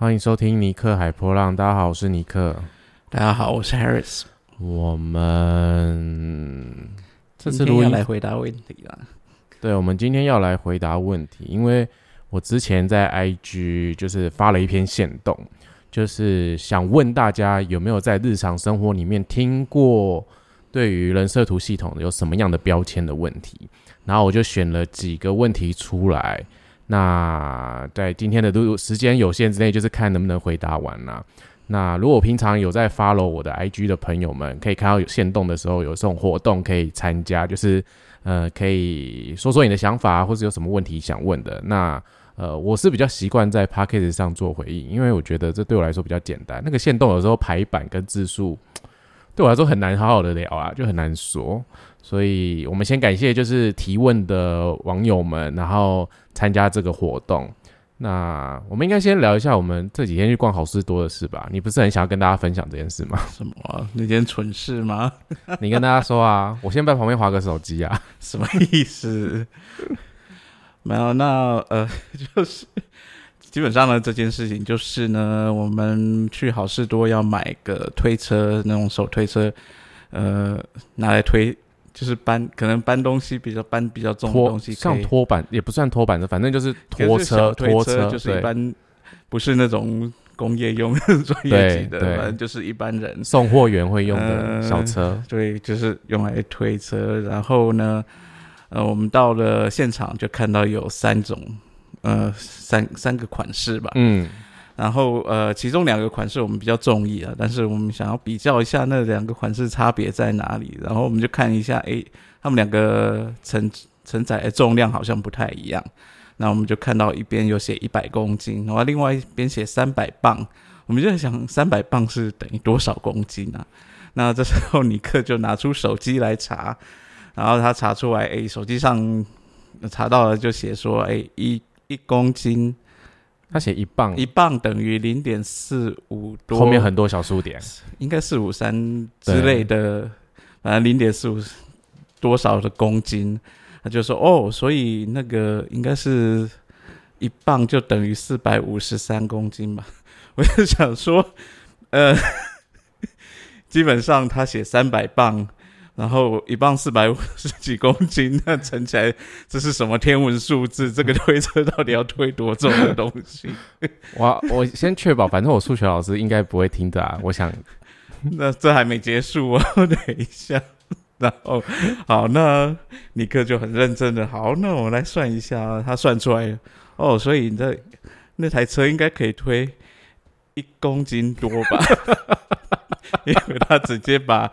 欢迎收听尼克海波浪。大家好，我是尼克。大家好，我是 Harris。我们这次录音，要来回答问题啦。对，我们今天要来回答问题，因为我之前在 IG 就是发了一篇线动，就是想问大家有没有在日常生活里面听过对于人设图系统有什么样的标签的问题，然后我就选了几个问题出来。那在今天的录时间有限之内，就是看能不能回答完啦、那如果平常有在 follow 我的 IG 的朋友们，可以看到有限动的时候有这种活动可以参加，就是呃可以说说你的想法，或者有什么问题想问的。那呃我是比较习惯在 p a c k a g e 上做回应，因为我觉得这对我来说比较简单。那个限动有时候排版跟字数对我来说很难好好的聊啊，就很难说。所以我们先感谢就是提问的网友们，然后参加这个活动。那我们应该先聊一下我们这几天去逛好事多的事吧？你不是很想要跟大家分享这件事吗？什么啊、那件蠢事吗？你跟大家说啊，我先在旁边划个手机啊。什么意思？没有，那呃，就是基本上呢，这件事情就是呢，我们去好事多要买个推车，那种手推车，呃，拿来推，就是搬，可能搬东西比较搬比较重的东西，可像拖板也不算拖板的，反正就是拖车拖车，就是一般，不是那种工业用专业对级的，反正就是一般人。送货员会用的呃小车。对，就是用来推车。然后呢，呃，我们到了现场就看到有三种，呃，三三个款式吧。嗯，然后呃，其中两个款式我们比较中意啊，但是我们想要比较一下那两个款式差别在哪里。然后我们就看一下，诶，他们两个承承载的重量好像不太一样。那我们就看到一边有写一百公斤，然后另外一边写三百磅。我们就在想，三百磅是等于多少公斤啊？那这时候尼克就拿出手机来查，然后他查出来，诶，手机上查到了就写说，诶，一一公斤他写一磅，一磅等于零点四五多，后面很多小数点。应该四五三之类的，反正零点四五多少的公斤，他就说哦，所以那个应该是一磅就等于四百五十三公斤吧。我就想说，呃，基本上他写三百磅。然后一磅四百五十几公斤，那乘起来这是什么天文数字？这个推车到底要推多重的东西？我我先确保，反正我数学老师应该不会听的啊。我想，那这还没结束啊，等一下。然后好，那尼克就很认真的，好，那我来算一下，他算出来了哦，所以你的那台车应该可以推一公斤多吧？因为他直接把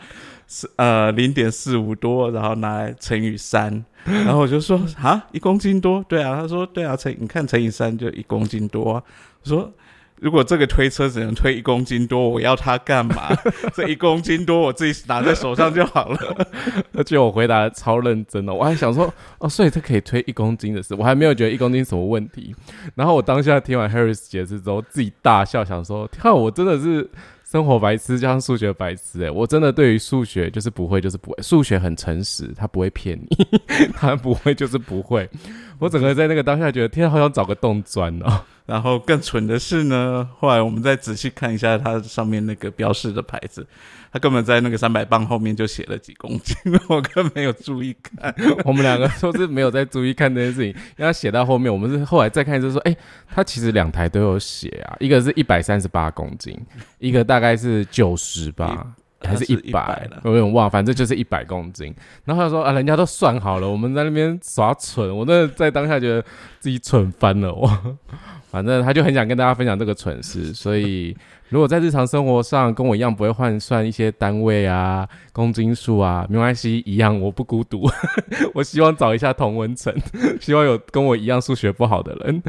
是呃零点四五多，然后拿来乘以三，然后我就说啊，一公斤多，对啊，他说对啊，乘你看乘以三就一公斤多、啊，我说。如果这个推车只能推一公斤多，我要它干嘛？这一公斤多我自己拿在手上就好了。而且我回答的超认真哦，我还想说，哦，所以它可以推一公斤的事，我还没有觉得一公斤什么问题。然后我当下听完 Harris 解释之后，自己大笑，想说，看我真的是生活白痴加上数学白痴诶，我真的对于数学就是不会就是不会，数学很诚实，他不会骗你，他不会就是不会。我整个在那个当下觉得，天啊，好想找个洞钻哦。然后更蠢的是呢，后来我们再仔细看一下它上面那个标示的牌子，它根本在那个三百磅后面就写了几公斤，我根本没有注意看。我们两个都是没有在注意看这件事情，因为他写到后面，我们是后来再看一次说，哎、它其实两台都有写啊，一个是一百三十八公斤，一个大概是九十吧。还是一百了，我有点忘，反正就是一百公斤。然后他说啊，人家都算好了，我们在那边耍蠢，我真的在当下觉得自己蠢翻了我。反正他就很想跟大家分享这个蠢事，所以如果在日常生活上跟我一样不会换算一些单位啊、公斤数啊，没关系，一样我不孤独。我希望找一下同文层，希望有跟我一样数学不好的人。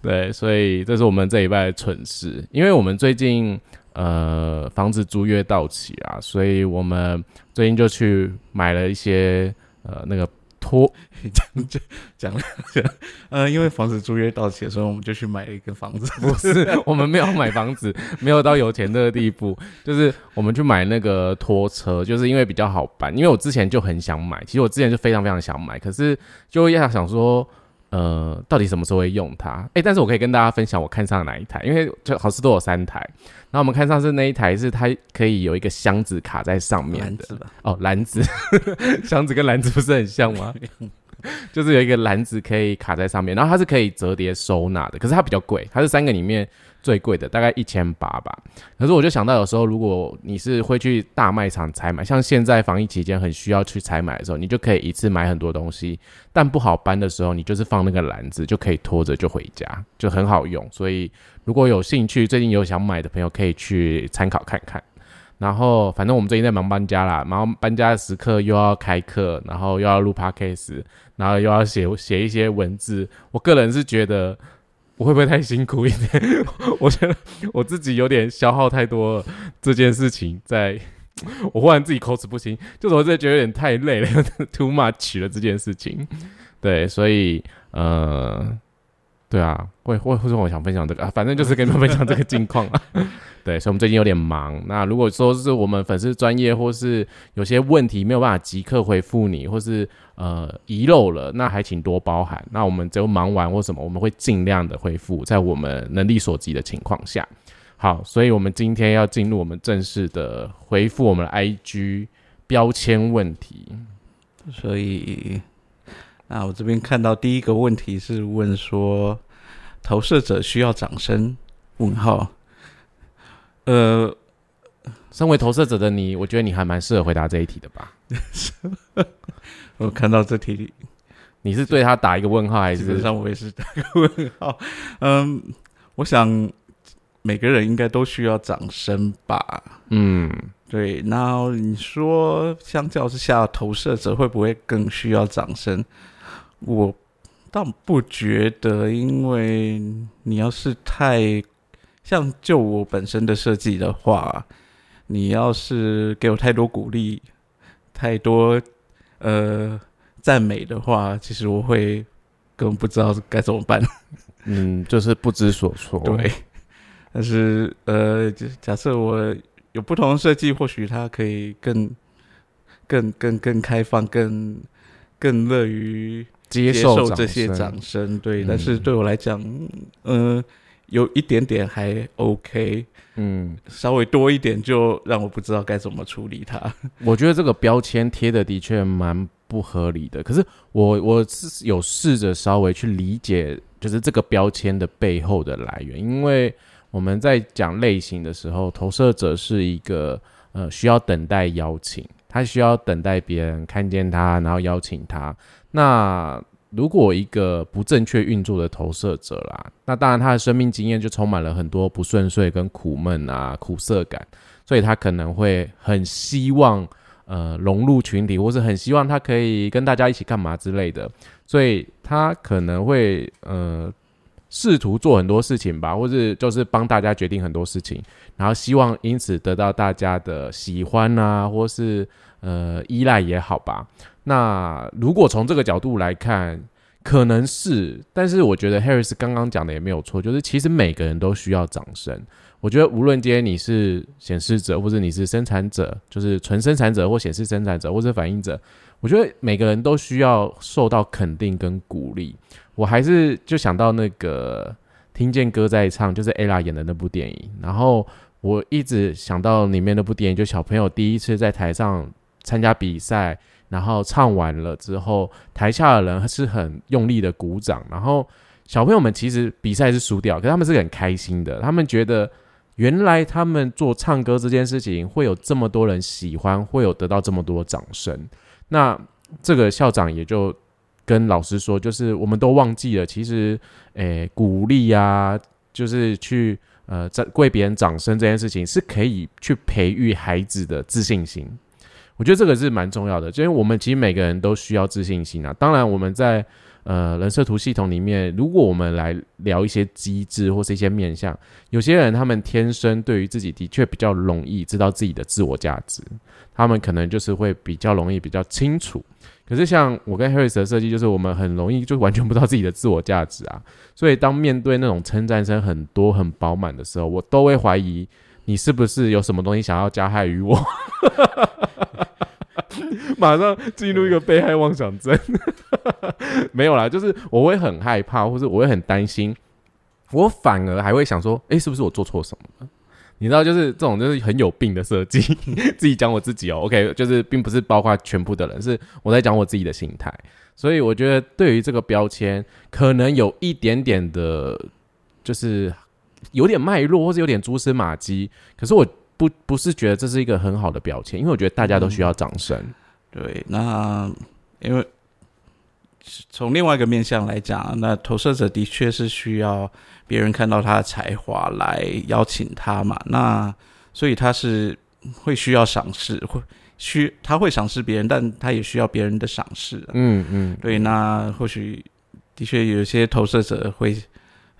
对，所以这是我们这一拜的蠢事，因为我们最近呃房子租约到期啊，所以我们最近就去买了一些呃那个拖 讲了讲，呃，因为房子租约到期所以，我们就去买了一个房子。不是，我们没有买房子，没有到有钱的地步。就是我们去买那个拖车，就是因为比较好搬。因为我之前就很想买，其实我之前就非常非常想买，可是就要想说，呃，到底什么时候会用它？哎，但是我可以跟大家分享我看上哪一台，因为就好事都有三台，然后我们看上是那一台是它可以有一个箱子卡在上面的哦，篮子，箱子跟篮子不是很像吗？就是有一个篮子可以卡在上面，然后它是可以折叠收纳的，可是它比较贵，它是三个里面最贵的，大概一千八吧。可是我就想到有时候如果你是会去大卖场采买，像现在防疫期间很需要去采买的时候，你就可以一次买很多东西，但不好搬的时候，你就是放那个篮子就可以拖着就回家，就很好用。所以如果有兴趣，最近有想买的朋友可以去参考看看。然后，反正我们最近在忙搬家啦，忙搬家的时刻又要开课，然后又要录 podcast，然后又要写写一些文字。我个人是觉得，我会不会太辛苦一点？我觉得我自己有点消耗太多这件事情，在 我忽然自己口齿不清，就是我真的觉得有点太累了，too much 了这件事情。对，所以呃，对啊，会会会说我想分享这个啊，反正就是跟你们分享这个近况啊。对，所以我们最近有点忙。那如果说是我们粉丝专业，或是有些问题没有办法即刻回复你，或是呃遗漏了，那还请多包涵。那我们只有忙完或什么，我们会尽量的回复，在我们能力所及的情况下。好，所以我们今天要进入我们正式的回复我们的 IG 标签问题。所以，那我这边看到第一个问题是问说，投射者需要掌声？问号。呃，身为投射者的你，我觉得你还蛮适合回答这一题的吧？我看到这题，你是对他打一个问号，还是？基本上我也是打个问号。嗯，我想每个人应该都需要掌声吧？嗯，对。那你说，相较之下，投射者会不会更需要掌声？我倒不觉得，因为你要是太……像就我本身的设计的话，你要是给我太多鼓励、太多呃赞美的话，其实我会根本不知道该怎么办。嗯，就是不知所措。对，但是呃，假设我有不同的设计，或许它可以更、更、更、更开放、更、更乐于接受这些掌声。对，但是对我来讲，嗯。有一点点还 OK，嗯，稍微多一点就让我不知道该怎么处理它。我觉得这个标签贴的的确蛮不合理的，可是我我是有试着稍微去理解，就是这个标签的背后的来源。因为我们在讲类型的时候，投射者是一个呃需要等待邀请，他需要等待别人看见他，然后邀请他。那如果一个不正确运作的投射者啦，那当然他的生命经验就充满了很多不顺遂跟苦闷啊、苦涩感，所以他可能会很希望呃融入群体，或是很希望他可以跟大家一起干嘛之类的，所以他可能会呃试图做很多事情吧，或是就是帮大家决定很多事情，然后希望因此得到大家的喜欢啊，或是呃依赖也好吧。那如果从这个角度来看，可能是，但是我觉得 Harris 刚刚讲的也没有错，就是其实每个人都需要掌声。我觉得无论今天你是显示者，或者你是生产者，就是纯生产者或显示生产者或者反应者，我觉得每个人都需要受到肯定跟鼓励。我还是就想到那个听见歌在唱，就是 Ella 演的那部电影，然后我一直想到里面那部电影，就小朋友第一次在台上参加比赛。然后唱完了之后，台下的人是很用力的鼓掌。然后小朋友们其实比赛是输掉，可他们是很开心的。他们觉得原来他们做唱歌这件事情会有这么多人喜欢，会有得到这么多掌声。那这个校长也就跟老师说，就是我们都忘记了，其实诶鼓励啊，就是去呃在为别人掌声这件事情是可以去培育孩子的自信心。我觉得这个是蛮重要的，就因为我们其实每个人都需要自信心啊。当然，我们在呃人设图系统里面，如果我们来聊一些机制或是一些面向，有些人他们天生对于自己的确比较容易知道自己的自我价值，他们可能就是会比较容易比较清楚。可是像我跟 Harris 的设计，就是我们很容易就完全不知道自己的自我价值啊。所以当面对那种称赞声很多很饱满的时候，我都会怀疑你是不是有什么东西想要加害于我。马上进入一个被害妄想症。没有啦，就是我会很害怕，或者我会很担心，我反而还会想说，诶，是不是我做错什么了？你知道，就是这种就是很有病的设计，自己讲我自己哦，OK，就是并不是包括全部的人，是我在讲我自己的心态。所以我觉得对于这个标签，可能有一点点的，就是有点脉络，或者有点蛛丝马迹。可是我不不是觉得这是一个很好的标签，因为我觉得大家都需要掌声。对，那因为从另外一个面向来讲，那投射者的确是需要别人看到他的才华来邀请他嘛。那所以他是会需要赏识，会需他会赏识别人，但他也需要别人的赏识。嗯嗯，对，那或许的确有些投射者会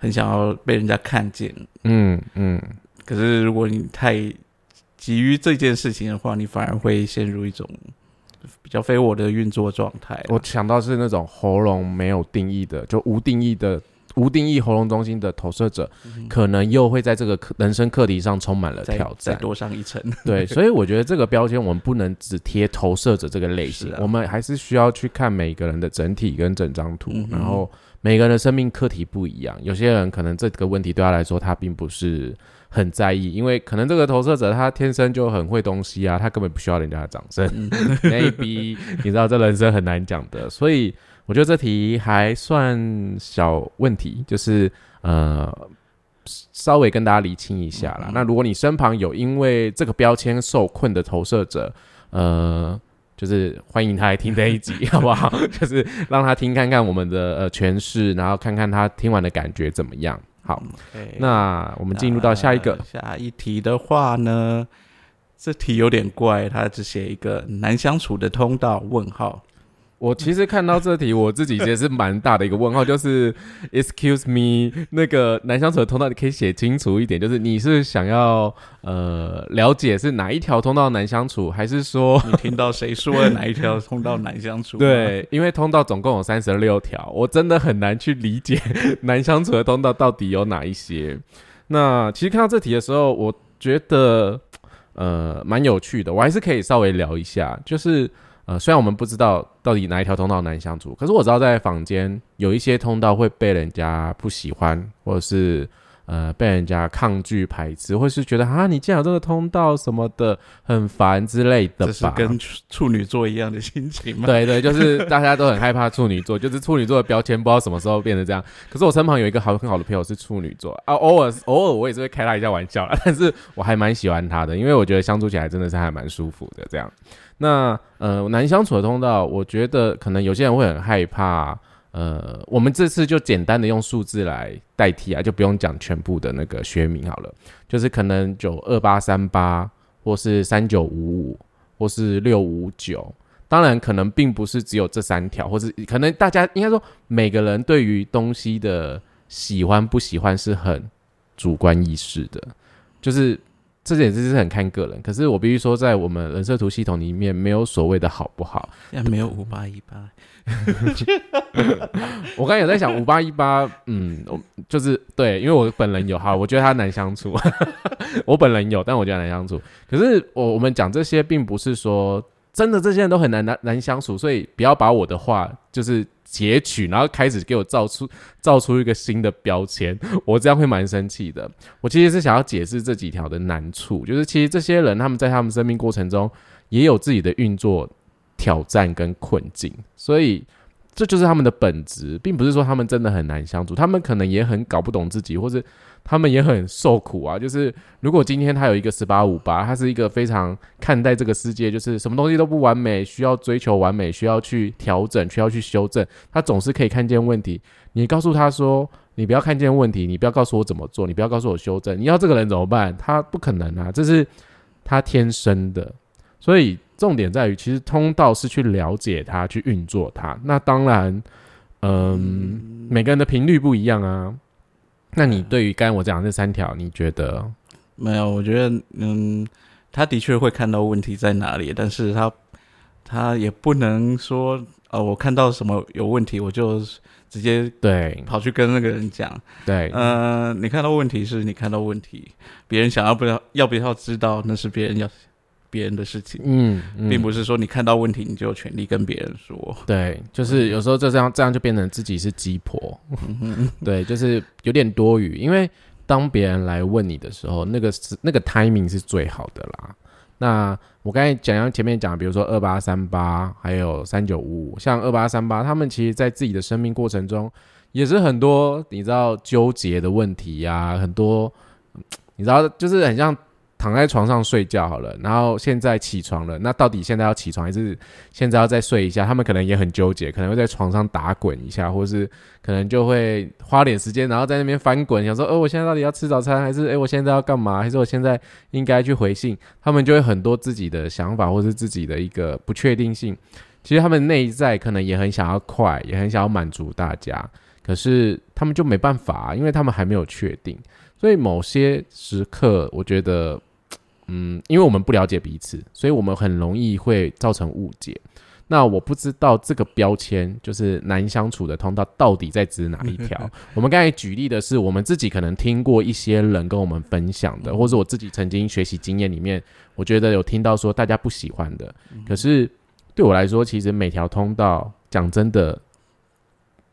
很想要被人家看见。嗯嗯，可是如果你太急于这件事情的话，你反而会陷入一种。比较非我的运作状态，我想到是那种喉咙没有定义的，就无定义的、无定义喉咙中心的投射者，可能又会在这个人生课题上充满了挑战，再多上一层。对，所以我觉得这个标签我们不能只贴投射者这个类型，我们还是需要去看每个人的整体跟整张图，然后每个人的生命课题不一样，有些人可能这个问题对他来说他并不是。很在意，因为可能这个投射者他天生就很会东西啊，他根本不需要人家的掌声。Maybe 你知道这人生很难讲的，所以我觉得这题还算小问题，就是呃稍微跟大家理清一下啦。那如果你身旁有因为这个标签受困的投射者，呃，就是欢迎他来听这一集，好不好？就是让他听看看我们的呃诠释，然后看看他听完的感觉怎么样。好，那我们进入到下一个下一题的话呢，这题有点怪，他只写一个难相处的通道？问号。我其实看到这题，我自己也是蛮大的一个问号，就是 Excuse me，那个难相处的通道，你可以写清楚一点，就是你是想要呃了解是哪一条通道难相处，还是说你听到谁说的哪一条通道难相处？对，因为通道总共有三十六条，我真的很难去理解难相处的通道到底有哪一些。那其实看到这题的时候，我觉得呃蛮有趣的，我还是可以稍微聊一下，就是。呃，虽然我们不知道到底哪一条通道难相处，可是我知道在坊间有一些通道会被人家不喜欢，或者是呃被人家抗拒排斥，或是觉得啊你进了这个通道什么的很烦之类的吧。这是跟处女座一样的心情吗？对对，就是大家都很害怕处女座，就是处女座的标签不知道什么时候变得这样。可是我身旁有一个好很好的朋友是处女座啊，偶尔偶尔我也是会开他一下玩笑，但是我还蛮喜欢他的，因为我觉得相处起来真的是还蛮舒服的这样。那呃难相处的通道，我觉得可能有些人会很害怕。呃，我们这次就简单的用数字来代替啊，就不用讲全部的那个学名好了。就是可能九二八三八，或是三九五五，或是六五九。当然，可能并不是只有这三条，或是可能大家应该说每个人对于东西的喜欢不喜欢是很主观意识的，就是。这点真是很看个人，可是我必须说，在我们人设图系统里面，没有所谓的好不好，也没有五八一八。我刚才有在想五八一八，嗯，我就是对，因为我本人有哈，我觉得他难相处。我本人有，但我觉得难相处。可是我我们讲这些，并不是说真的这些人都很难难难相处，所以不要把我的话就是。截取，然后开始给我造出造出一个新的标签，我这样会蛮生气的。我其实是想要解释这几条的难处，就是其实这些人他们在他们生命过程中也有自己的运作挑战跟困境，所以这就是他们的本质，并不是说他们真的很难相处，他们可能也很搞不懂自己，或者。他们也很受苦啊，就是如果今天他有一个十八五八，他是一个非常看待这个世界，就是什么东西都不完美，需要追求完美，需要去调整，需要去修正。他总是可以看见问题。你告诉他说：“你不要看见问题，你不要告诉我怎么做，你不要告诉我修正。”你要这个人怎么办？他不可能啊，这是他天生的。所以重点在于，其实通道是去了解它，去运作它。那当然，嗯，每个人的频率不一样啊。那你对于刚才我讲的这三条，你觉得没有？我觉得，嗯，他的确会看到问题在哪里，但是他他也不能说，呃，我看到什么有问题，我就直接对跑去跟那个人讲，对，嗯，你看到问题是你看到问题，别人想要不要要不要知道，那是别人要别人的事情，嗯，嗯并不是说你看到问题你就有权利跟别人说。对，就是有时候就这样，这样就变成自己是鸡婆，对，就是有点多余。因为当别人来问你的时候，那个是那个 timing 是最好的啦。那我刚才讲像前面讲，比如说二八三八，还有三九五五，像二八三八，他们其实在自己的生命过程中，也是很多你知道纠结的问题呀、很多你知道，就是很像躺在床上睡觉好了，然后现在起床了，那到底现在要起床还是现在要再睡一下？他们可能也很纠结，可能会在床上打滚一下，或是可能就会花点时间，然后在那边翻滚，想说，哦，我现在到底要吃早餐，还是诶，我现在要干嘛？还是我现在应该去回信？他们就会很多自己的想法，或是自己的一个不确定性。其实他们内在可能也很想要快，也很想要满足大家，可是他们就没办法，因为他们还没有确定。所以某些时刻，我觉得，嗯，因为我们不了解彼此，所以我们很容易会造成误解。那我不知道这个标签就是难相处的通道到底在指哪一条。我们刚才举例的是我们自己可能听过一些人跟我们分享的，或者我自己曾经学习经验里面，我觉得有听到说大家不喜欢的。可是对我来说，其实每条通道讲真的，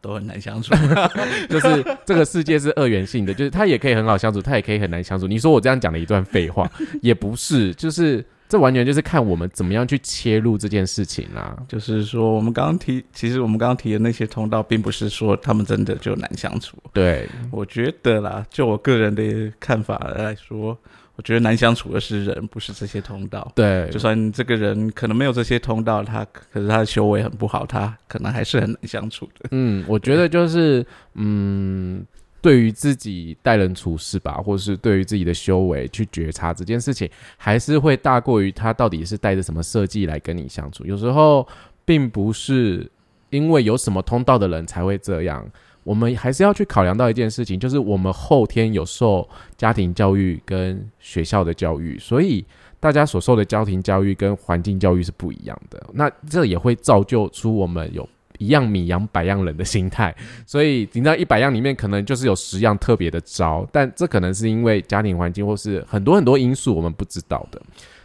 都很难相处。就是这个世界是二元性的，就是它也可以很好相处，它也可以很难相处。你说我这样讲了一段废话，也不是，就是这完全就是看我们怎么样去切入这件事情啊。就是说，我们刚刚提，其实我们刚刚提的那些通道，并不是说他们真的就难相处。对，我觉得啦，就我个人的看法来说，我觉得难相处的是人，不是这些通道。对，就算这个人可能没有这些通道，他可是他的修为很不好，他可能还是很难相处的。嗯，我觉得就是嗯，对于自己待人处事吧，或是对于自己的修为去觉察这件事情，还是会大过于他到底是带着什么设计来跟你相处。有时候并不是因为有什么通道的人才会这样。我们还是要去考量到一件事情，就是我们后天有受家庭教育跟学校的教育，所以大家所受的家庭教育跟环境教育是不一样的。那这也会造就出我们有一样米养百样人的心态。所以你知道一百样里面可能就是有十样特别的招，但这可能是因为家庭环境或是很多很多因素我们不知道的。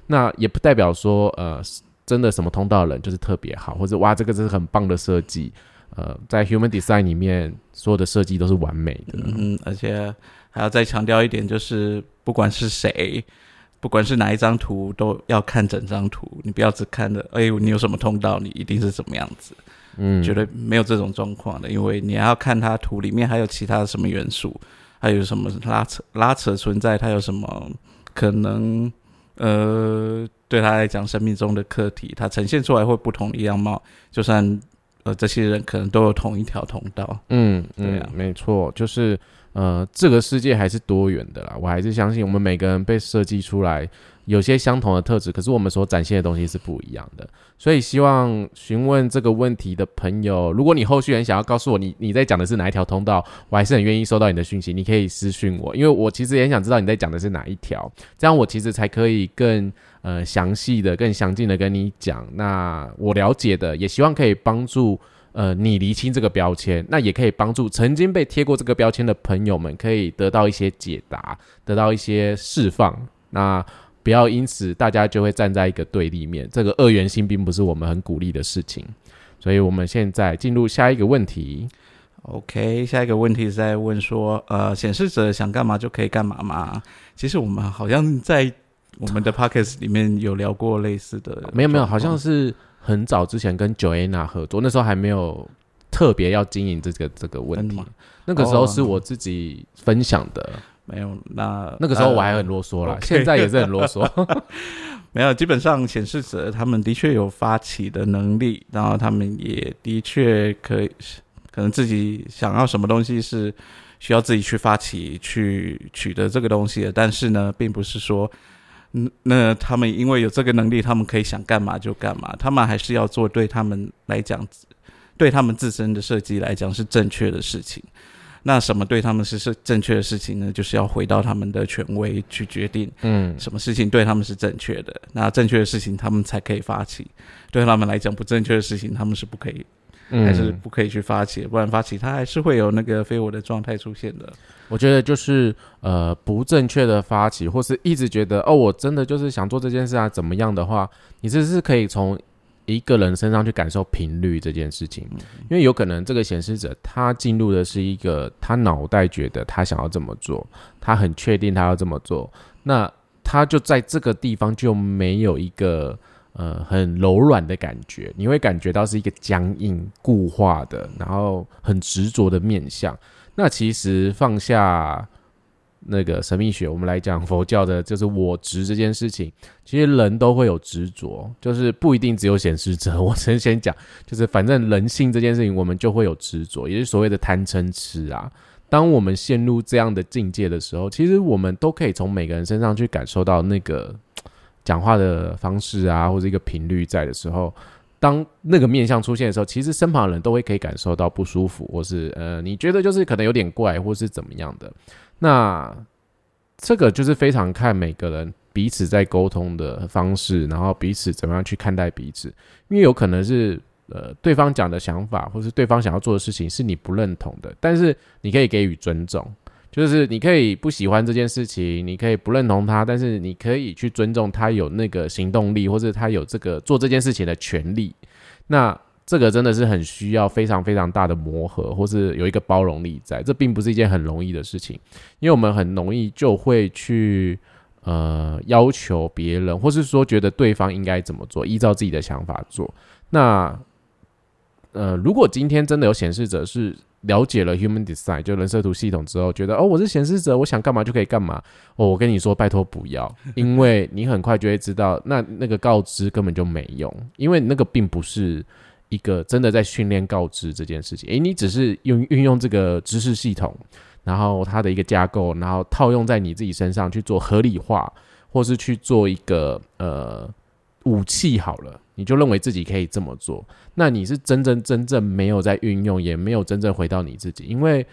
那也不代表说呃真的什么通道人就是特别好，或者哇这个真是很棒的设计。呃，在 Human Design 里面，所有的设计都是完美的。嗯，而且还要再强调一点，就是不管是谁，不管是哪一张图，都要看整张图，你不要只看着，哎，你有什么通道，你一定是怎么样子。嗯，绝对没有这种状况的，因为你还要看它图里面还有其他的什么元素，还有什么拉扯拉扯存在，它有什么可能呃，对他来讲生命中的课题，它呈现出来会不同的样貌，就算呃这些人可能都有同一条通道，嗯，对啊，嗯没错，就是呃，这个世界还是多元的啦。我还是相信我们每个人被设计出来有些相同的特质，可是我们所展现的东西是不一样的。所以希望询问这个问题的朋友，如果你后续很想要告诉我你你在讲的是哪一条通道，我还是很愿意收到你的讯息。你可以私讯我，因为我其实也很想知道你在讲的是哪一条，这样我其实才可以更呃详细的、更详尽的跟你讲。那我了解的，也希望可以帮助。呃，你厘清这个标签，那也可以帮助曾经被贴过这个标签的朋友们，可以得到一些解答，得到一些释放。那不要因此大家就会站在一个对立面，这个二元性并不是我们很鼓励的事情。所以，我们现在进入下一个问题。OK，下一个问题是在问说，呃，显示者想干嘛就可以干嘛吗？其实我们好像在我们的 Podcast 里面有聊过类似的，没有没有，好像是很早之前跟 Joanna 合作，那时候还没有特别要经营这个这个问题。那个时候哦是我自己分享的，没有。那那个时候我还呃很啰嗦啦现在也是很啰嗦。没有，基本上显示者他们的确有发起的能力，然后他们也的确可以，可能自己想要什么东西是需要自己去发起去取得这个东西的，但是呢，并不是说，嗯，那他们因为有这个能力，他们可以想干嘛就干嘛，他们还是要做对他们来讲，对他们自身的设计来讲是正确的事情。那什么对他们是是正确的事情呢？就是要回到他们的权威去决定，嗯，什么事情对他们是正确的，那正确的事情他们才可以发起；对他们来讲不正确的事情，他们是不可以嗯还是不可以去发起，不然发起它还是会有那个非我的状态出现的。我觉得就是呃不正确的发起，或是一直觉得哦，我真的就是想做这件事啊，怎么样的话，你这是可以从一个人身上去感受频率这件事情，因为有可能这个显示者他进入的是一个他脑袋觉得他想要这么做，他很确定他要这么做，那他就在这个地方就没有一个。呃，很柔软的感觉，你会感觉到是一个僵硬、固化的，然后很执着的面相。那其实放下那个神秘学，我们来讲佛教的，就是我执这件事情。其实人都会有执着，就是不一定只有显示者。我先先讲，就是反正人性这件事情，我们就会有执着，也就是所谓的贪嗔痴啊。当我们陷入这样的境界的时候，其实我们都可以从每个人身上去感受到那个。讲话的方式啊，或者一个频率在的时候，当那个面相出现的时候，其实身旁的人都会可以感受到不舒服，或是呃，你觉得就是可能有点怪，或是怎么样的。那这个就是非常看每个人彼此在沟通的方式，然后彼此怎么样去看待彼此，因为有可能是呃对方讲的想法，或是对方想要做的事情是你不认同的，但是你可以给予尊重。就是你可以不喜欢这件事情，你可以不认同他，但是你可以去尊重他有那个行动力，或者他有这个做这件事情的权利。那这个真的是很需要非常非常大的磨合，或是有一个包容力在。这并不是一件很容易的事情，因为我们很容易就会去呃要求别人，或是说觉得对方应该怎么做，依照自己的想法做。那呃，如果今天真的有显示者是。了解了 Human Design 就人设图系统之后，觉得哦，我是显示者，我想干嘛就可以干嘛。哦，我跟你说，拜托不要，因为你很快就会知道，那那个告知根本就没用，因为那个并不是一个真的在训练告知这件事情。诶，你只是用运用这个知识系统，然后它的一个架构，然后套用在你自己身上去做合理化，或是去做一个呃武器好了。你就认为自己可以这么做，那你是真正真正没有在运用，也没有真正回到你自己。因为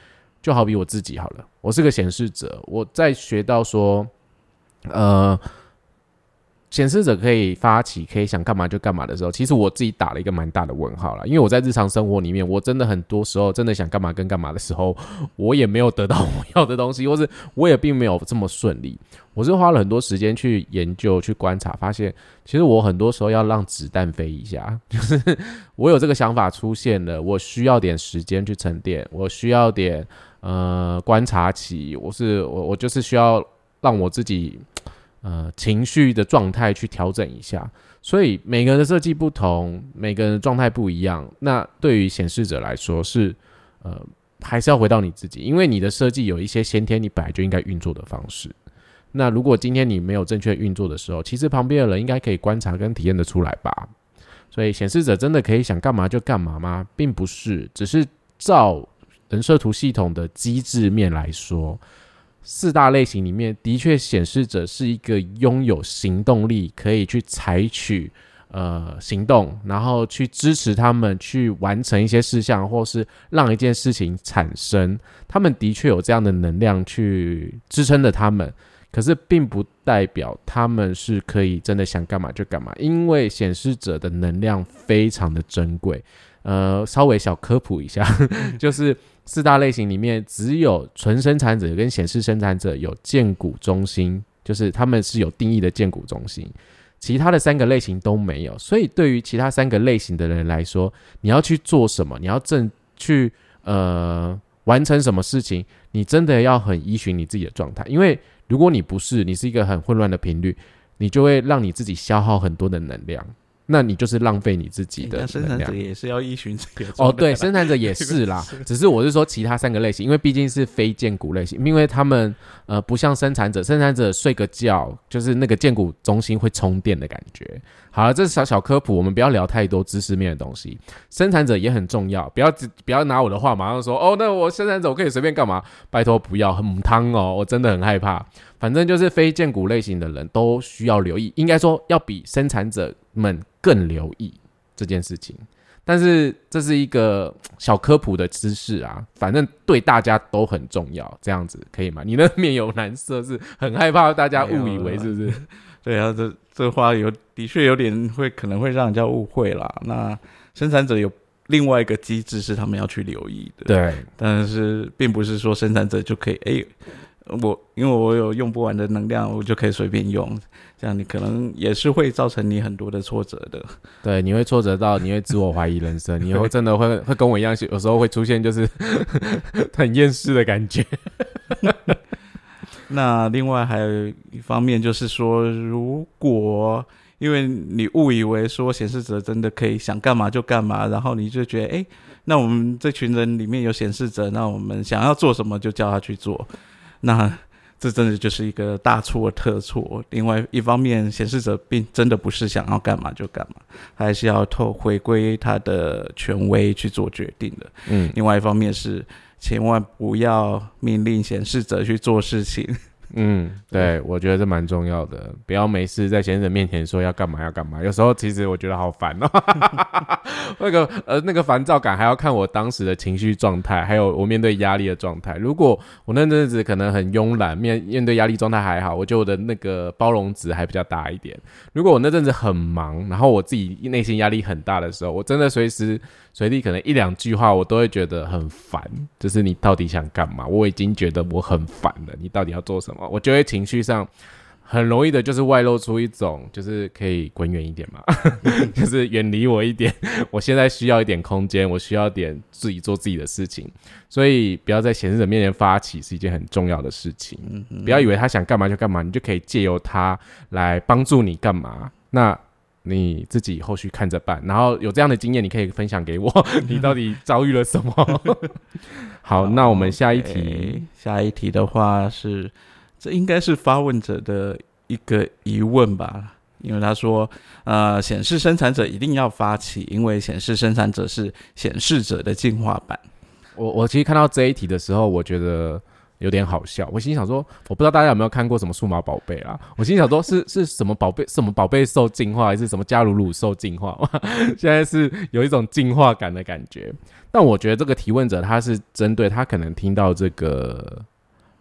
就好比我自己好了，我是个显示者，我在学到说，呃。显示者可以发起，可以想干嘛就干嘛的时候，其实我自己打了一个蛮大的问号了。因为我在日常生活里面，我真的很多时候真的想干嘛跟干嘛的时候，我也没有得到我要的东西，或是我也并没有这么顺利。我是花了很多时间去研究、去观察，发现其实我很多时候要让子弹飞一下，就是我有这个想法出现了，我需要点时间去沉淀，我需要点呃观察期，我是我我就是需要让我自己。呃，情绪的状态去调整一下，所以每个人的设计不同，每个人的状态不一样。那对于显示者来说，是呃，还是要回到你自己，因为你的设计有一些先天你本来就应该运作的方式。那如果今天你没有正确运作的时候，其实旁边的人应该可以观察跟体验的出来吧。所以显示者真的可以想干嘛就干嘛吗？并不是，只是照人设图系统的机制面来说。四大类型里面，的确显示者是一个拥有行动力，可以去采取呃行动，然后去支持他们去完成一些事项，或是让一件事情产生。他们的确有这样的能量去支撑着他们，可是并不代表他们是可以真的想干嘛就干嘛，因为显示者的能量非常的珍贵。呃，稍微小科普一下，就是。四大类型里面，只有纯生产者跟显示生产者有建股中心，就是他们是有定义的建股中心，其他的三个类型都没有。所以对于其他三个类型的人来说，你要去做什么，你要正去呃完成什么事情，你真的要很依循你自己的状态。因为如果你不是，你是一个很混乱的频率，你就会让你自己消耗很多的能量。那你就是浪费你自己的生产者也是要依循这个哦，对，生产者也是啦，只是我是说其他三个类型，因为毕竟是非建股类型，因为他们呃不像生产者，生产者睡个觉就是那个建股中心会充电的感觉。好了，这是小小科普，我们不要聊太多知识面的东西。生产者也很重要，不要不要拿我的话马上说哦，那我生产者我可以随便干嘛？拜托不要，很汤哦，我真的很害怕。反正就是非建股类型的人都需要留意，应该说要比生产者们。更留意这件事情，但是这是一个小科普的知识啊，反正对大家都很重要，这样子可以吗？你那面有蓝色，是很害怕大家误以为是不是？对啊，这这话有的确有点会可能会让人家误会啦。那生产者有另外一个机制是他们要去留意的。对，但是并不是说生产者就可以，哎，我因为我有用不完的能量，我就可以随便用，这样你可能也是会造成你很多的挫折的。对，你会挫折到，你会自我怀疑人生，你会真的会 会跟我一样，有时候会出现就是 很厌世的感觉。那另外还有一方面就是说，如果因为你误以为说显示者真的可以想干嘛就干嘛，然后你就觉得，哎，那我们这群人里面有显示者，那我们想要做什么就叫他去做，那这真的就是一个大错特错。另外一方面，显示者并真的不是想要干嘛就干嘛，还是要透回归他的权威去做决定的。嗯，另外一方面是。千万不要命令显示者去做事情。嗯，对，我觉得这蛮重要的。不要没事在先生面前说要干嘛要干嘛。有时候其实我觉得好烦哦，那个呃那个烦躁感还要看我当时的情绪状态，还有我面对压力的状态。如果我那阵子可能很慵懒，面面对压力状态还好，我觉得我的那个包容值还比较大一点。如果我那阵子很忙，然后我自己内心压力很大的时候，我真的随时。随地可能一两句话，我都会觉得很烦。就是你到底想干嘛？我已经觉得我很烦了。你到底要做什么？我就会情绪上很容易的，就是外露出一种，就是可以滚远一点嘛，就是远离我一点。我现在需要一点空间，我需要点自己做自己的事情。所以不要在显示者面前发起，是一件很重要的事情。不要以为他想干嘛就干嘛，你就可以借由他来帮助你干嘛。那。你自己后续看着办，然后有这样的经验，你可以分享给我。你到底遭遇了什么？好，那我们下一题。下一题的话是，这应该是发问者的一个疑问吧？因为他说，呃，显示生产者一定要发起，因为显示生产者是显示者的进化版。我我其实看到这一题的时候，我觉得。有点好笑，我心想说，我不知道大家有没有看过什么数码宝贝啊？我心想说，是 是什么宝贝？什么宝贝受进化，还是什么加鲁鲁受进化？现在是有一种进化感的感觉。但我觉得这个提问者他是针对他可能听到这个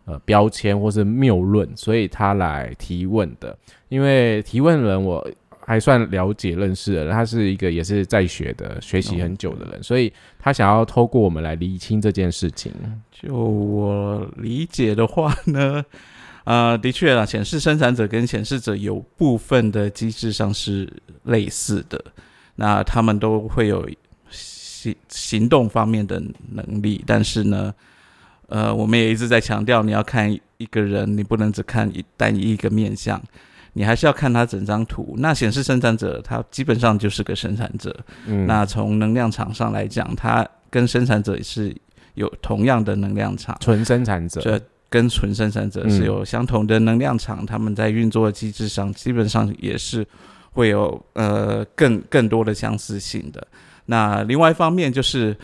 呃标签或是谬论，所以他来提问的。因为提问人我。还算了解认识的人，他是一个也是在学的，学习很久的人，所以他想要透过我们来厘清这件事情。就我理解的话呢，啊，的确啊，显示生产者跟显示者有部分的机制上是类似的，那他们都会有行行动方面的能力，但是呢，呃，我们也一直在强调，你要看一个人，你不能只看一单一一个面相。你还是要看它整张图。那显示生产者，它基本上就是个生产者。嗯，那从能量场上来讲，它跟生产者是有同样的能量场。纯生产者，这跟纯生产者是有相同的能量场。他们在运作的机制上，基本上也是会有呃更更多的相似性的。那另外一方面就是，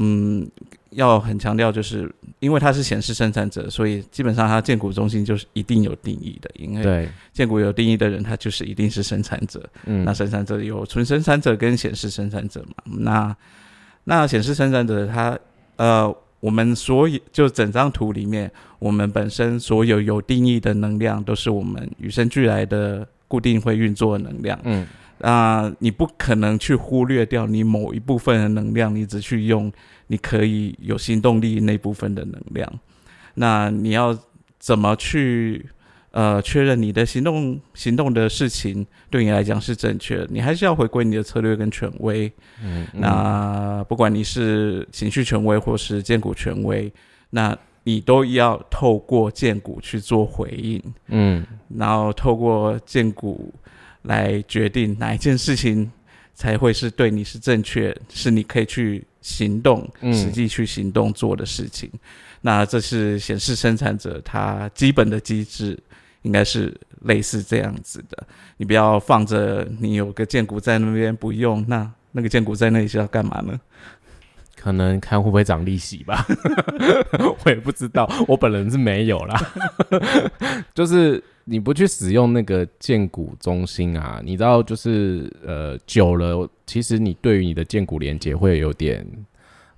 嗯。要很强调，就是因为它是显示生产者，所以基本上它建股中心就是一定有定义的。因为建股有定义的人，他就是一定是生产者。嗯，那生产者有纯生产者跟显示生产者嘛？那那显示生产者，他呃，我们所有就整张图里面，我们本身所有有定义的能量，都是我们与生俱来的固定会运作的能量。嗯，啊，你不可能去忽略掉你某一部分的能量，你只去用。你可以有行动力那部分的能量，那你要怎么去呃确认你的行动行动的事情对你来讲是正确的？你还是要回归你的策略跟权威。嗯，那不管你是情绪权威或是建股权威，那你都要透过建股去做回应。嗯，然后透过建股来决定哪一件事情才会是对你是正确，是你可以去。行动，实际去行动做的事情，那这是显示生产者他基本的机制，应该是类似这样子的。你不要放着，你有个剑骨在那边不用，那那个剑骨在那里是要干嘛呢？可能看会不会涨利息吧，我也不知道，我本人是没有啦。就是你不去使用那个剑骨中心啊，你知道，就是呃久了，其实你对于你的剑骨连接会有点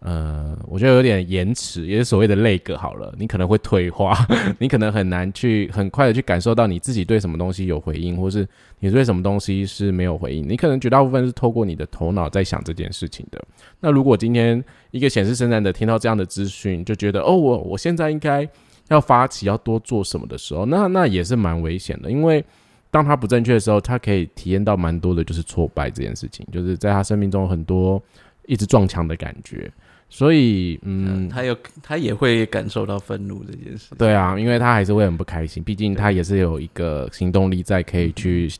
呃，我觉得有点延迟，也是所谓的累个好了，你可能会退化，你可能很难去很快的去感受到你自己对什么东西有回应，或是你对什么东西是没有回应。你可能绝大部分是透过你的头脑在想这件事情的。那如果今天一个显示生产者听到这样的资讯，就觉得哦，我我现在应该要发起要多做什么的时候，那那也是蛮危险的，因为当他不正确的时候，他可以体验到蛮多的就是挫败这件事情，就是在他生命中很多一直撞墙的感觉。所以，嗯，他有他也会感受到愤怒这件事。对啊，因为他还是会很不开心，毕竟他也是有一个行动力在，可以去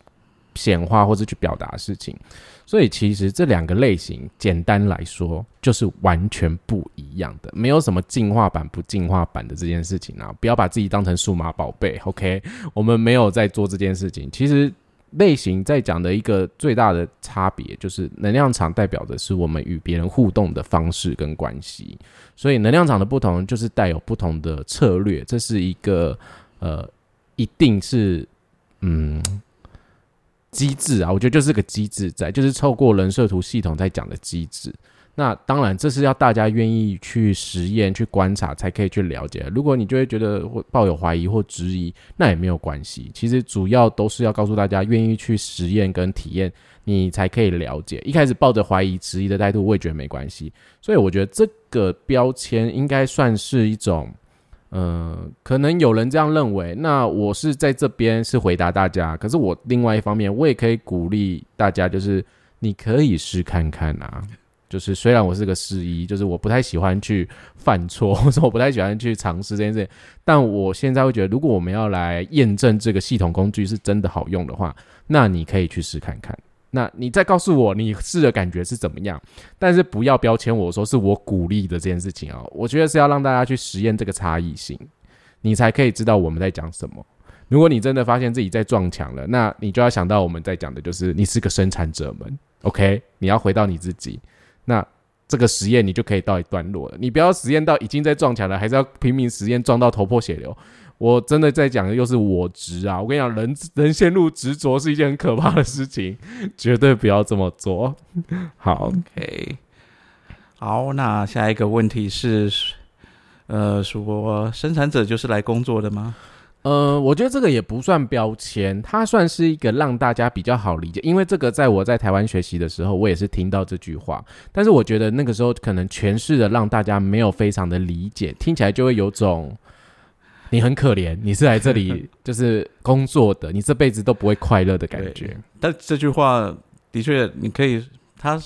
显化或者去表达事情。所以，其实这两个类型，简单来说，就是完全不一样的，没有什么进化版不进化版的这件事情啊！不要把自己当成数码宝贝，OK？我们没有在做这件事情，其实。类型在讲的一个最大的差别，就是能量场代表的是我们与别人互动的方式跟关系，所以能量场的不同就是带有不同的策略，这是一个呃，一定是嗯机制啊，我觉得就是个机制在，就是透过人设图系统在讲的机制。那当然，这是要大家愿意去实验、去观察，才可以去了解。如果你就会觉得抱有怀疑或质疑，那也没有关系。其实主要都是要告诉大家，愿意去实验跟体验，你才可以了解。一开始抱着怀疑、质疑的态度，我也觉得没关系。所以我觉得这个标签应该算是一种，嗯，可能有人这样认为。那我是在这边是回答大家，可是我另外一方面，我也可以鼓励大家，就是你可以试看看啊。就是虽然我是个失医，就是我不太喜欢去犯错，或者我不太喜欢去尝试这件事，但我现在会觉得，如果我们要来验证这个系统工具是真的好用的话，那你可以去试看看。那你再告诉我你试的感觉是怎么样？但是不要标签我说是我鼓励的这件事情啊，我觉得是要让大家去实验这个差异性，你才可以知道我们在讲什么。如果你真的发现自己在撞墙了，那你就要想到我们在讲的就是你是个生产者们，OK？你要回到你自己。那这个实验你就可以到一段落了。你不要实验到已经在撞墙了，还是要拼命实验撞到头破血流。我真的在讲的又是我执啊！我跟你讲，人人陷入执着是一件很可怕的事情，绝对不要这么做。好，OK，好，那下一个问题是，呃，说生产者就是来工作的吗？呃，我觉得这个也不算标签，它算是一个让大家比较好理解。因为这个在我在台湾学习的时候，我也是听到这句话，但是我觉得那个时候可能诠释的让大家没有非常的理解，听起来就会有种你很可怜，你是来这里 就是工作的，你这辈子都不会快乐的感觉。但这句话的确，你可以，他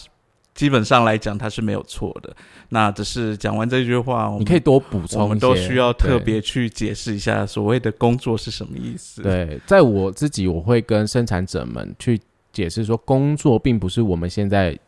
基本上来讲，他是没有错的。那只是讲完这句话，你可以多补充。我们都需要特别去解释一下所谓的工作是什么意思。对，在我自己，我会跟生产者们去解释说，工作并不是我们现在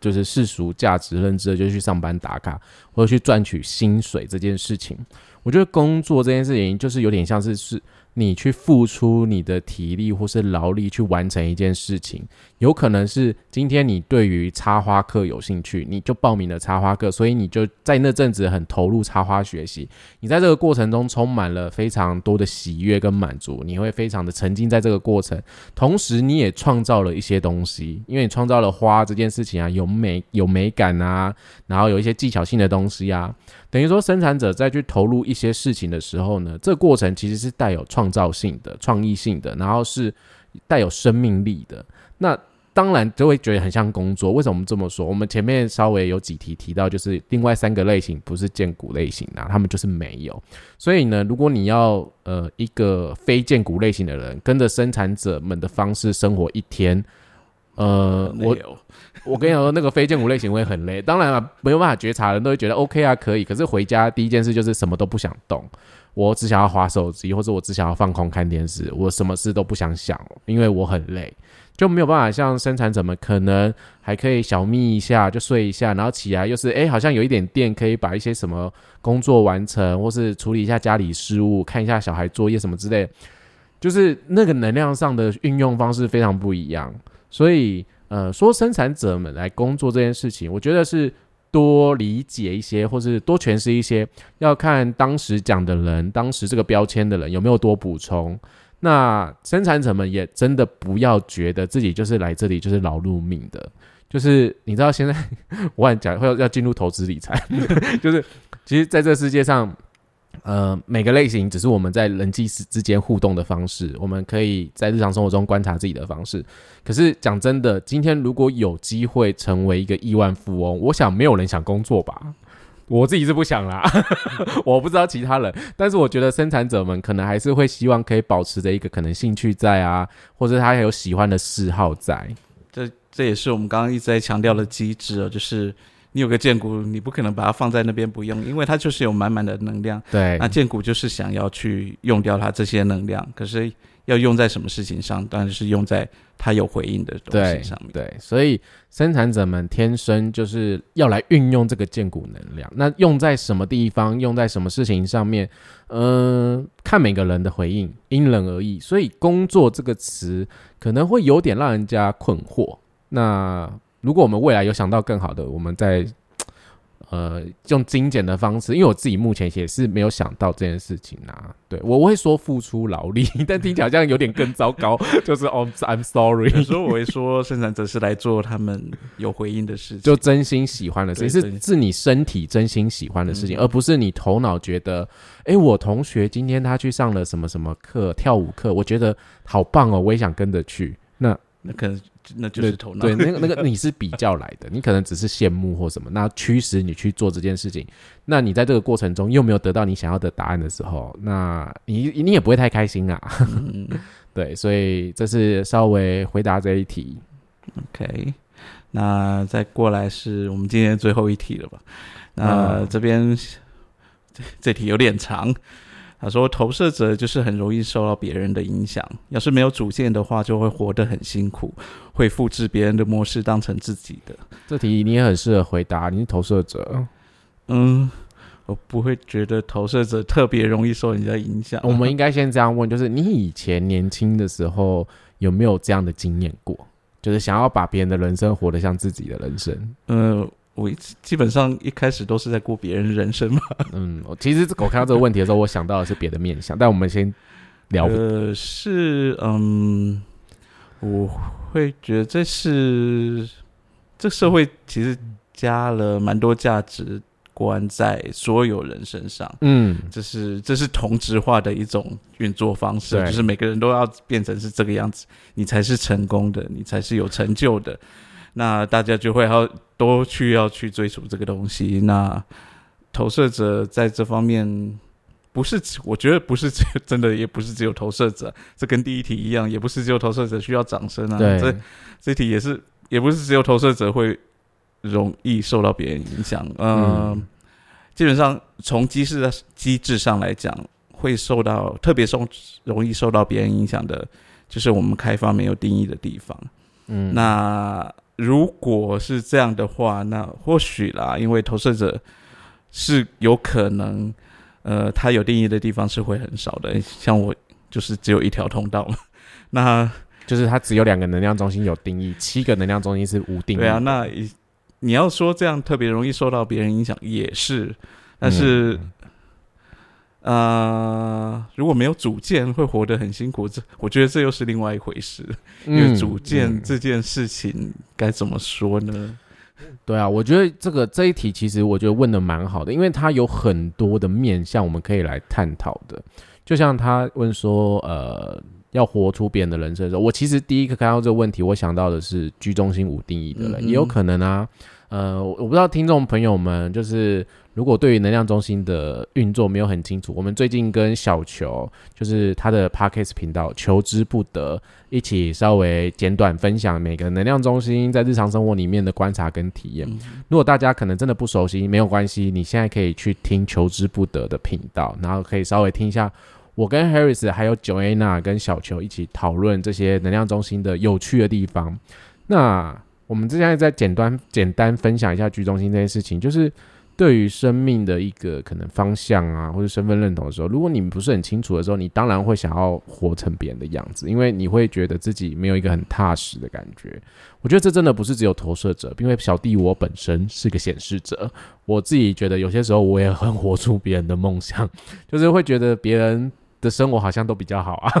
就是世俗价值认知的，就去上班打卡或者去赚取薪水这件事情。我觉得工作这件事情，就是有点像是是。你去付出你的体力或是劳力去完成一件事情，有可能是今天你对于插花课有兴趣，你就报名了插花课，所以你就在那阵子很投入插花学习。你在这个过程中充满了非常多的喜悦跟满足，你会非常的沉浸在这个过程，同时你也创造了一些东西，因为你创造了花这件事情啊，有美有美感啊，然后有一些技巧性的东西啊。等于说，生产者在去投入一些事情的时候呢，这过程其实是带有创造性的、创意性的，然后是带有生命力的。那当然就会觉得很像工作。为什么这么说？我们前面稍微有几题提到，就是另外三个类型不是建股类型啊，他们就是没有。所以呢，如果你要呃一个非建股类型的人，跟着生产者们的方式生活一天。呃，我我跟你说，那个非建股类型会很累。当然了，没有办法觉察人都会觉得 OK 啊，可以。可是回家第一件事就是什么都不想动，我只想要划手机，或者我只想要放空看电视，我什么事都不想想，因为我很累，就没有办法像生产者们可能还可以小眯一下就睡一下，然后起来又是哎，好像有一点电，可以把一些什么工作完成，或是处理一下家里事务，看一下小孩作业什么之类，就是那个能量上的运用方式非常不一样。所以，呃，说生产者们来工作这件事情，我觉得是多理解一些，或是多诠释一些，要看当时讲的人，当时这个标签的人有没有多补充。那生产者们也真的不要觉得自己就是来这里就是劳碌命的，就是你知道现在 我讲会要进入投资理财，就是其实在这世界上。呃，每个类型只是我们在人际之之间互动的方式，我们可以在日常生活中观察自己的方式。可是讲真的，今天如果有机会成为一个亿万富翁，我想没有人想工作吧？我自己是不想啦，我不知道其他人，但是我觉得生产者们可能还是会希望可以保持着一个可能兴趣在啊，或者他有喜欢的嗜好在。这这也是我们刚刚一直在强调的机制哦，就是。你有个剑骨，你不可能把它放在那边不用，因为它就是有满满的能量。对，那剑骨就是想要去用掉它这些能量，可是要用在什么事情上？当然是用在它有回应的东西上面。对，所以生产者们天生就是要来运用这个剑骨能量。那用在什么地方？用在什么事情上面？嗯，看每个人的回应，因人而异。所以“工作”这个词可能会有点让人家困惑。那如果我们未来有想到更好的，我们再呃用精简的方式，因为我自己目前也是没有想到这件事情啊。对我我会说付出劳力，但听起来好像有点更糟糕，就是哦，I'm sorry。有时候我会说，生产者是来做他们有回应的事情，就真心喜欢的事情，是是你身体真心喜欢的事情，而不是你头脑觉得，哎，我同学今天他去上了什么什么课，跳舞课，我觉得好棒哦，我也想跟着去。那那可能。那就是头脑对那个那个你是比较来的，你可能只是羡慕或什么，那驱使你去做这件事情。那你在这个过程中又没有得到你想要的答案的时候，那你你也不会太开心啊。对，所以这是稍微回答这一题。OK，那再过来是我们今天最后一题了吧？那这边这这题有点长。他说：“投射者就是很容易受到别人的影响，要是没有主见的话，就会活得很辛苦，会复制别人的模式当成自己的。”这题你也很适合回答，你是投射者。嗯，我不会觉得投射者特别容易受人家影响。我们应该先这样问：就是你以前年轻的时候有没有这样的经验过？就是想要把别人的人生活得像自己的人生？嗯。我基本上一开始都是在过别人人生嘛。嗯，其实我看到这个问题的时候，我想到的是别的面向，但我们先聊。呃，是嗯，我会觉得这是这社会其实加了蛮多价值观在所有人身上。嗯，这是这是同质化的一种运作方式，就是每个人都要变成是这个样子，你才是成功的，你才是有成就的。那大家就会要多去要去追逐这个东西。那投射者在这方面不是，我觉得不是真的，也不是只有投射者。这跟第一题一样，也不是只有投射者需要掌声啊。这这题也是，也不是只有投射者会容易受到别人影响。嗯，基本上从机制的机制上来讲，会受到特别受容易受到别人影响的，就是我们开发没有定义的地方。嗯，那。如果是这样的话，那或许啦，因为投射者是有可能，呃，他有定义的地方是会很少的。像我就是只有一条通道嘛，那就是他只有两个能量中心有定义，七个能量中心是无定义。对啊，那你要说这样特别容易受到别人影响也是，但是。啊，如果没有主见，会活得很辛苦。这我觉得这又是另外一回事。因为主见这件事情该怎么说呢？对啊，我觉得这个这一题其实我觉得问的蛮好的，因为它有很多的面向我们可以来探讨的。就像他问说，呃，要活出别人的人生的时候，我其实第一个看到这个问题，我想到的是居中心无定义的人，也有可能啊。呃，我不知道听众朋友们就是。如果对于能量中心的运作没有很清楚，我们最近跟小球，就是他的 Parkes 频道“求之不得”，一起稍微简短分享每个能量中心在日常生活里面的观察跟体验。如果大家可能真的不熟悉，没有关系，你现在可以去听“求之不得”的频道，然后可以稍微听一下我跟 Harris 还有 Joanna 跟小球一起讨论这些能量中心的有趣的地方。那我们现在再简单简单分享一下居中心这件事情，就是。对于生命的一个可能方向啊，或者身份认同的时候，如果你们不是很清楚的时候，你当然会想要活成别人的样子，因为你会觉得自己没有一个很踏实的感觉。我觉得这真的不是只有投射者，因为小弟我本身是个显示者，我自己觉得有些时候我也很活出别人的梦想，就是会觉得别人。的生活好像都比较好啊，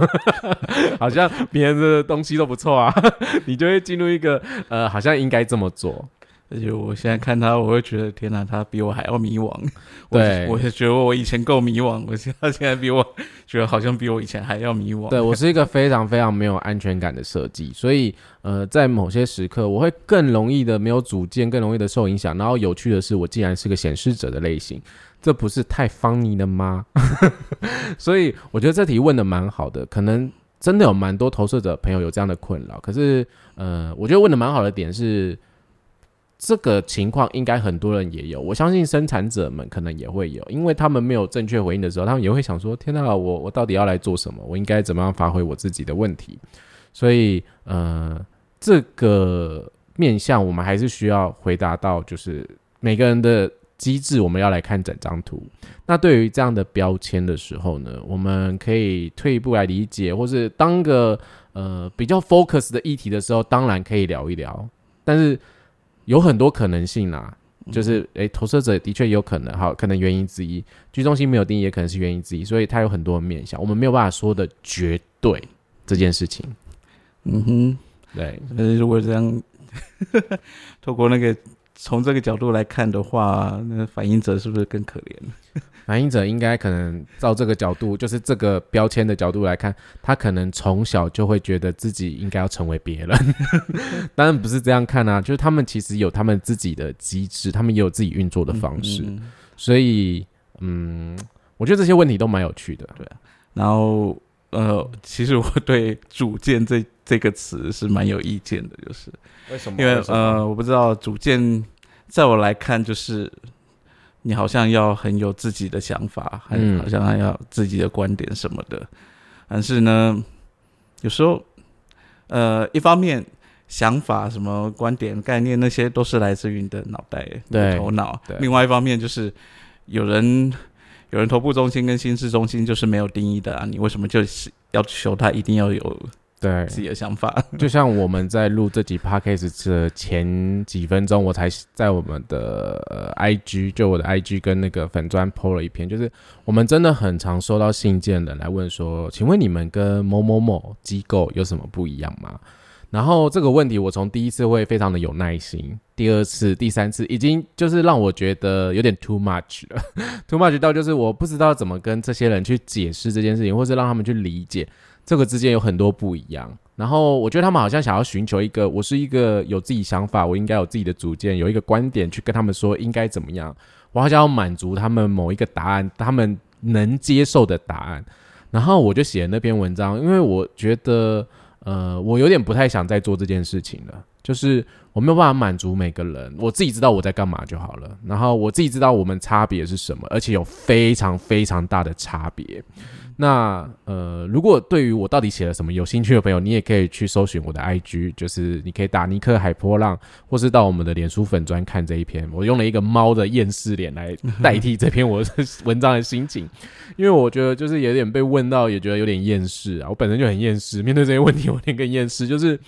好像别人的东西都不错啊，你就会进入一个呃，好像应该这么做。而且我现在看他，我会觉得天哪，他比我还要迷惘。对我我也觉得我以前够迷惘，我现他现在比我觉得好像比我以前还要迷惘。对我是一个非常非常没有安全感的设计，所以呃，在某些时刻我会更容易的没有主见，更容易的受影响。然后有趣的是，我竟然是个显示者的类型，这不是太 funny 了吗？所以我觉得这题问的蛮好的，可能真的有蛮多投射者朋友有这样的困扰。可是呃，我觉得问的蛮好的点是。这个情况应该很多人也有，我相信生产者们可能也会有，因为他们没有正确回应的时候，他们也会想说：“天哪，我我到底要来做什么？我应该怎么样发挥我自己的问题？”所以，呃，这个面向我们还是需要回答到，就是每个人的机制，我们要来看整张图。那对于这样的标签的时候呢，我们可以退一步来理解，或是当个呃比较 focus 的议题的时候，当然可以聊一聊，但是。有很多可能性啦，就是诶，投射者的确有可能，好，可能原因之一，居中心没有定义，也可能是原因之一，所以它有很多面向，我们没有办法说的绝对这件事情。嗯哼，对，呃，如果这样，透过那个从这个角度来看的话，那反应者是不是更可怜？反映者应该可能照这个角度，就是这个标签的角度来看，他可能从小就会觉得自己应该要成为别人。当然不是这样看啊，就是他们其实有他们自己的机制，他们也有自己运作的方式。所以，嗯，我觉得这些问题都蛮有趣的。对啊，然后呃，其实我对“主见”这这个词是蛮有意见的，就是为什么？因为呃，我不知道主见，在我来看就是。你好像要很有自己的想法，还好像还要自己的观点什么的。但是呢，有时候，呃，一方面想法、什么观点、概念那些都是来自于你的脑袋、对头脑。另外一方面就是有人有人头部中心跟心智中心就是没有定义的啊，你为什么就是要求他一定要有？对自己的想法，就像我们在录这集 podcast 的前几分钟，我才在我们的呃 IG，就我的 IG 跟那个粉砖 po 了一篇，就是我们真的很常收到信件的来问说，请问你们跟某某某机构有什么不一样吗？然后这个问题，我从第一次会非常的有耐心，第二次、第三次已经就是让我觉得有点 too much 了，too much 到就是我不知道怎么跟这些人去解释这件事情，或是让他们去理解。这个之间有很多不一样，然后我觉得他们好像想要寻求一个，我是一个有自己想法，我应该有自己的主见，有一个观点去跟他们说应该怎么样，我好像要满足他们某一个答案，他们能接受的答案，然后我就写了那篇文章，因为我觉得，呃，我有点不太想再做这件事情了，就是我没有办法满足每个人，我自己知道我在干嘛就好了，然后我自己知道我们差别是什么，而且有非常非常大的差别。那呃，如果对于我到底写了什么有兴趣的朋友，你也可以去搜寻我的 IG，就是你可以打尼克海波浪，或是到我们的脸书粉专看这一篇。我用了一个猫的厌世脸来代替这篇我文章的心情，因为我觉得就是有点被问到，也觉得有点厌世啊。我本身就很厌世，面对这些问题，我有点更厌世，就是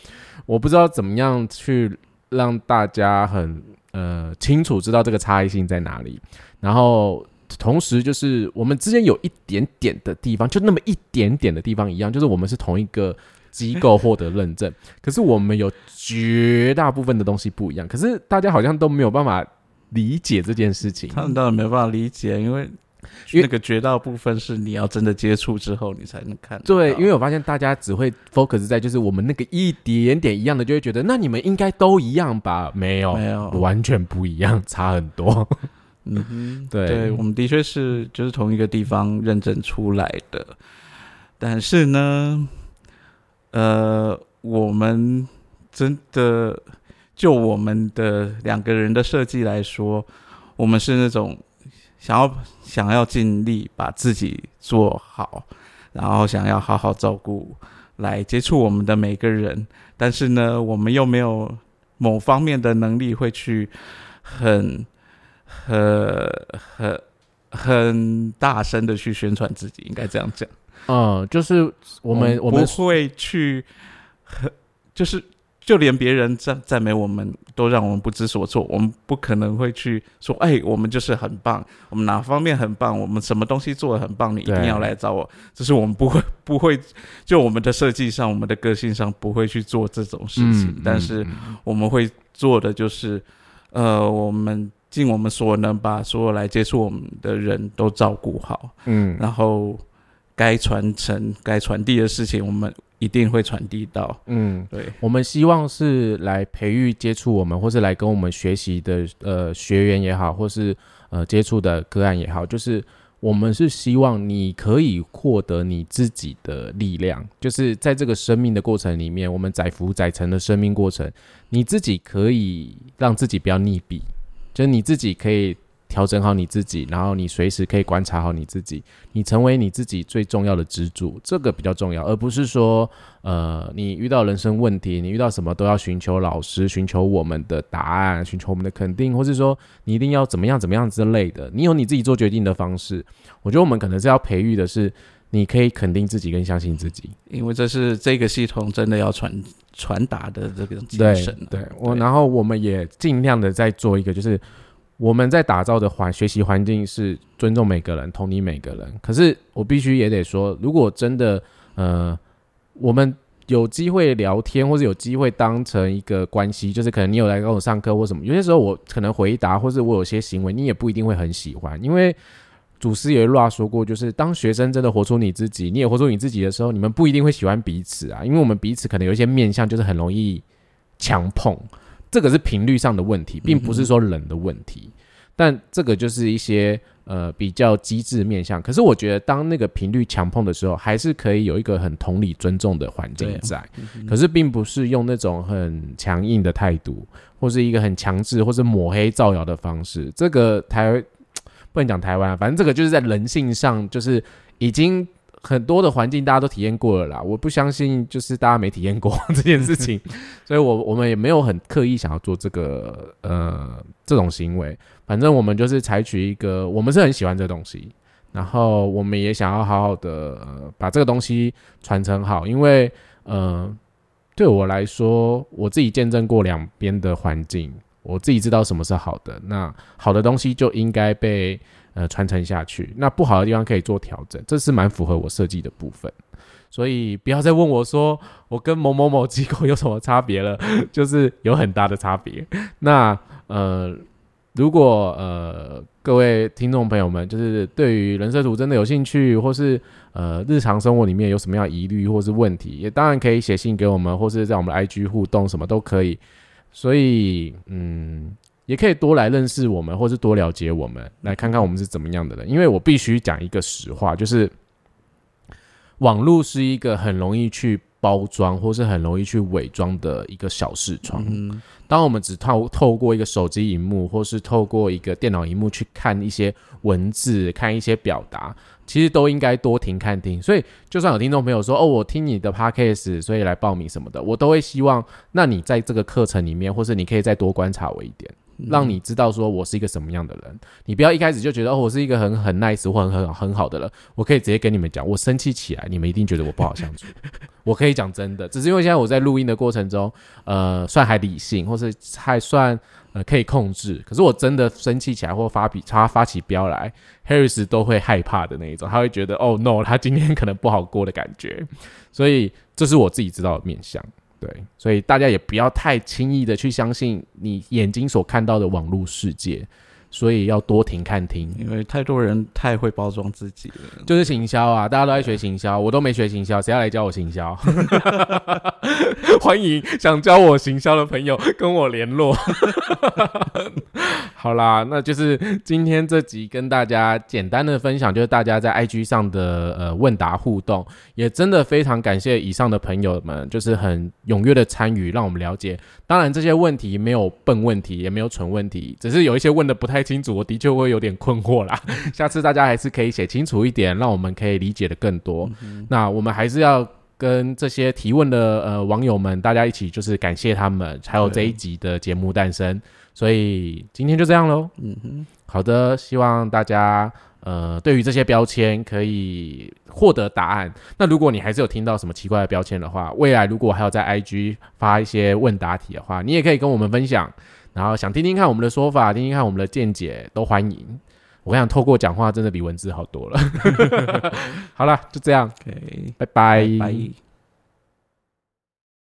我不知道怎么样去让大家很呃清楚知道这个差异性在哪里，然后。同时，就是我们之间有一点点的地方，就那么一点点的地方一样，就是我们是同一个机构获得认证，可是我们有绝大部分的东西不一样。可是大家好像都没有办法理解这件事情。他们当然没办法理解，因为那个绝大部分是你要真的接触之后，你才能看。对，因为我发现大家只会 focus 在就是我们那个一点点一样的，就会觉得那你们应该都一样吧？没有，没有，完全不一样，差很多。嗯对。我们的确是就是同一个地方认证出来的，但是呢，呃，我们真的就我们的两个人的设计来说，我们是那种想要想要尽力把自己做好，然后想要好好照顾来接触我们的每个人，但是呢，我们又没有某方面的能力会去很。很很很大声的去宣传自己，应该这样讲。嗯，就是我们我们会去，很就是就连别人赞赞美我们，都让我们不知所措。我们不可能会去说，哎，我们就是很棒，我们哪方面很棒，我们什么东西做的很棒，你一定要来找我。这是我们不会 不会，就我们的设计上，我们的个性上不会去做这种事情。但是我们会做的就是，呃，我们尽我们所能，把所有来接触我们的人都照顾好。嗯，然后该传承、该传递的事情，我们。一定会传递到，嗯，对，我们希望是来培育接触我们，或是来跟我们学习的呃学员也好，或是呃接触的个案也好，就是我们是希望你可以获得你自己的力量，就是在这个生命的过程里面，我们载浮载沉的生命过程，你自己可以让自己不要溺毙，就是你自己可以。调整好你自己，然后你随时可以观察好你自己，你成为你自己最重要的支柱，这个比较重要，而不是说，呃，你遇到人生问题，你遇到什么都要寻求老师，寻求我们的答案，寻求我们的肯定，或是说你一定要怎么样怎么样之类的。你有你自己做决定的方式。我觉得我们可能是要培育的是，你可以肯定自己跟相信自己，因为这是这个系统真的要传传达的这个精神。对我，然后我们也尽量的在做一个就是。我们在打造的环学习环境是尊重每个人，同理每个人。可是我必须也得说，如果真的呃，我们有机会聊天，或者有机会当成一个关系，就是可能你有来跟我上课或什么，有些时候我可能回答，或是我有些行为，你也不一定会很喜欢。因为祖师爷话说过，就是当学生真的活出你自己，你也活出你自己的时候，你们不一定会喜欢彼此啊，因为我们彼此可能有一些面相，就是很容易强碰。这个是频率上的问题，并不是说人的问题，但这个就是一些呃比较机智面相。可是我觉得，当那个频率强碰的时候，还是可以有一个很同理、尊重的环境在。可是，并不是用那种很强硬的态度，或是一个很强制，或是抹黑、造谣的方式。这个台不能讲台湾，反正这个就是在人性上，就是已经。很多的环境大家都体验过了啦，我不相信就是大家没体验过 这件事情，所以我我们也没有很刻意想要做这个呃这种行为，反正我们就是采取一个我们是很喜欢这东西，然后我们也想要好好的把这个东西传承好，因为呃对我来说，我自己见证过两边的环境，我自己知道什么是好的，那好的东西就应该被。呃，传承下去，那不好的地方可以做调整，这是蛮符合我设计的部分。所以不要再问我说我跟某某某机构有什么差别了，就是有很大的差别。那呃，如果呃各位听众朋友们，就是对于人设图真的有兴趣，或是呃日常生活里面有什么样疑虑或是问题，也当然可以写信给我们，或是在我们的 IG 互动，什么都可以。所以嗯。也可以多来认识我们，或是多了解我们，来看看我们是怎么样的人。因为我必须讲一个实话，就是网络是一个很容易去包装，或是很容易去伪装的一个小视窗。当我们只透透过一个手机荧幕，或是透过一个电脑荧幕去看一些文字，看一些表达，其实都应该多听看听。所以，就算有听众朋友说：“哦，我听你的 podcast，所以来报名什么的”，我都会希望，那你在这个课程里面，或是你可以再多观察我一点。让你知道说我是一个什么样的人，你不要一开始就觉得哦，我是一个很很 nice 或很很很好的人。我可以直接跟你们讲，我生气起来，你们一定觉得我不好相处。我可以讲真的，只是因为现在我在录音的过程中，呃，算还理性，或是还算呃可以控制。可是我真的生气起来或发比，他发起飙来，Harris 都会害怕的那一种，他会觉得哦 no，他今天可能不好过的感觉。所以这是我自己知道的面相。对，所以大家也不要太轻易的去相信你眼睛所看到的网络世界，所以要多听看听，因为太多人太会包装自己了，就是行销啊，大家都在学行销，我都没学行销，谁要来教我行销？欢迎想教我行销的朋友跟我联络。好啦，那就是今天这集跟大家简单的分享，就是大家在 IG 上的呃问答互动，也真的非常感谢以上的朋友们，就是很踊跃的参与，让我们了解。当然这些问题没有笨问题，也没有蠢问题，只是有一些问的不太清楚，我的确会有点困惑啦。下次大家还是可以写清楚一点，让我们可以理解的更多。那我们还是要。跟这些提问的呃网友们，大家一起就是感谢他们，还有这一集的节目诞生。所以今天就这样喽。嗯哼，好的，希望大家呃对于这些标签可以获得答案。那如果你还是有听到什么奇怪的标签的话，未来如果还有在 IG 发一些问答题的话，你也可以跟我们分享。然后想听听看我们的说法，听听看我们的见解，都欢迎。我跟你讲，透过讲话真的比文字好多了。好了，就这样拜。拜。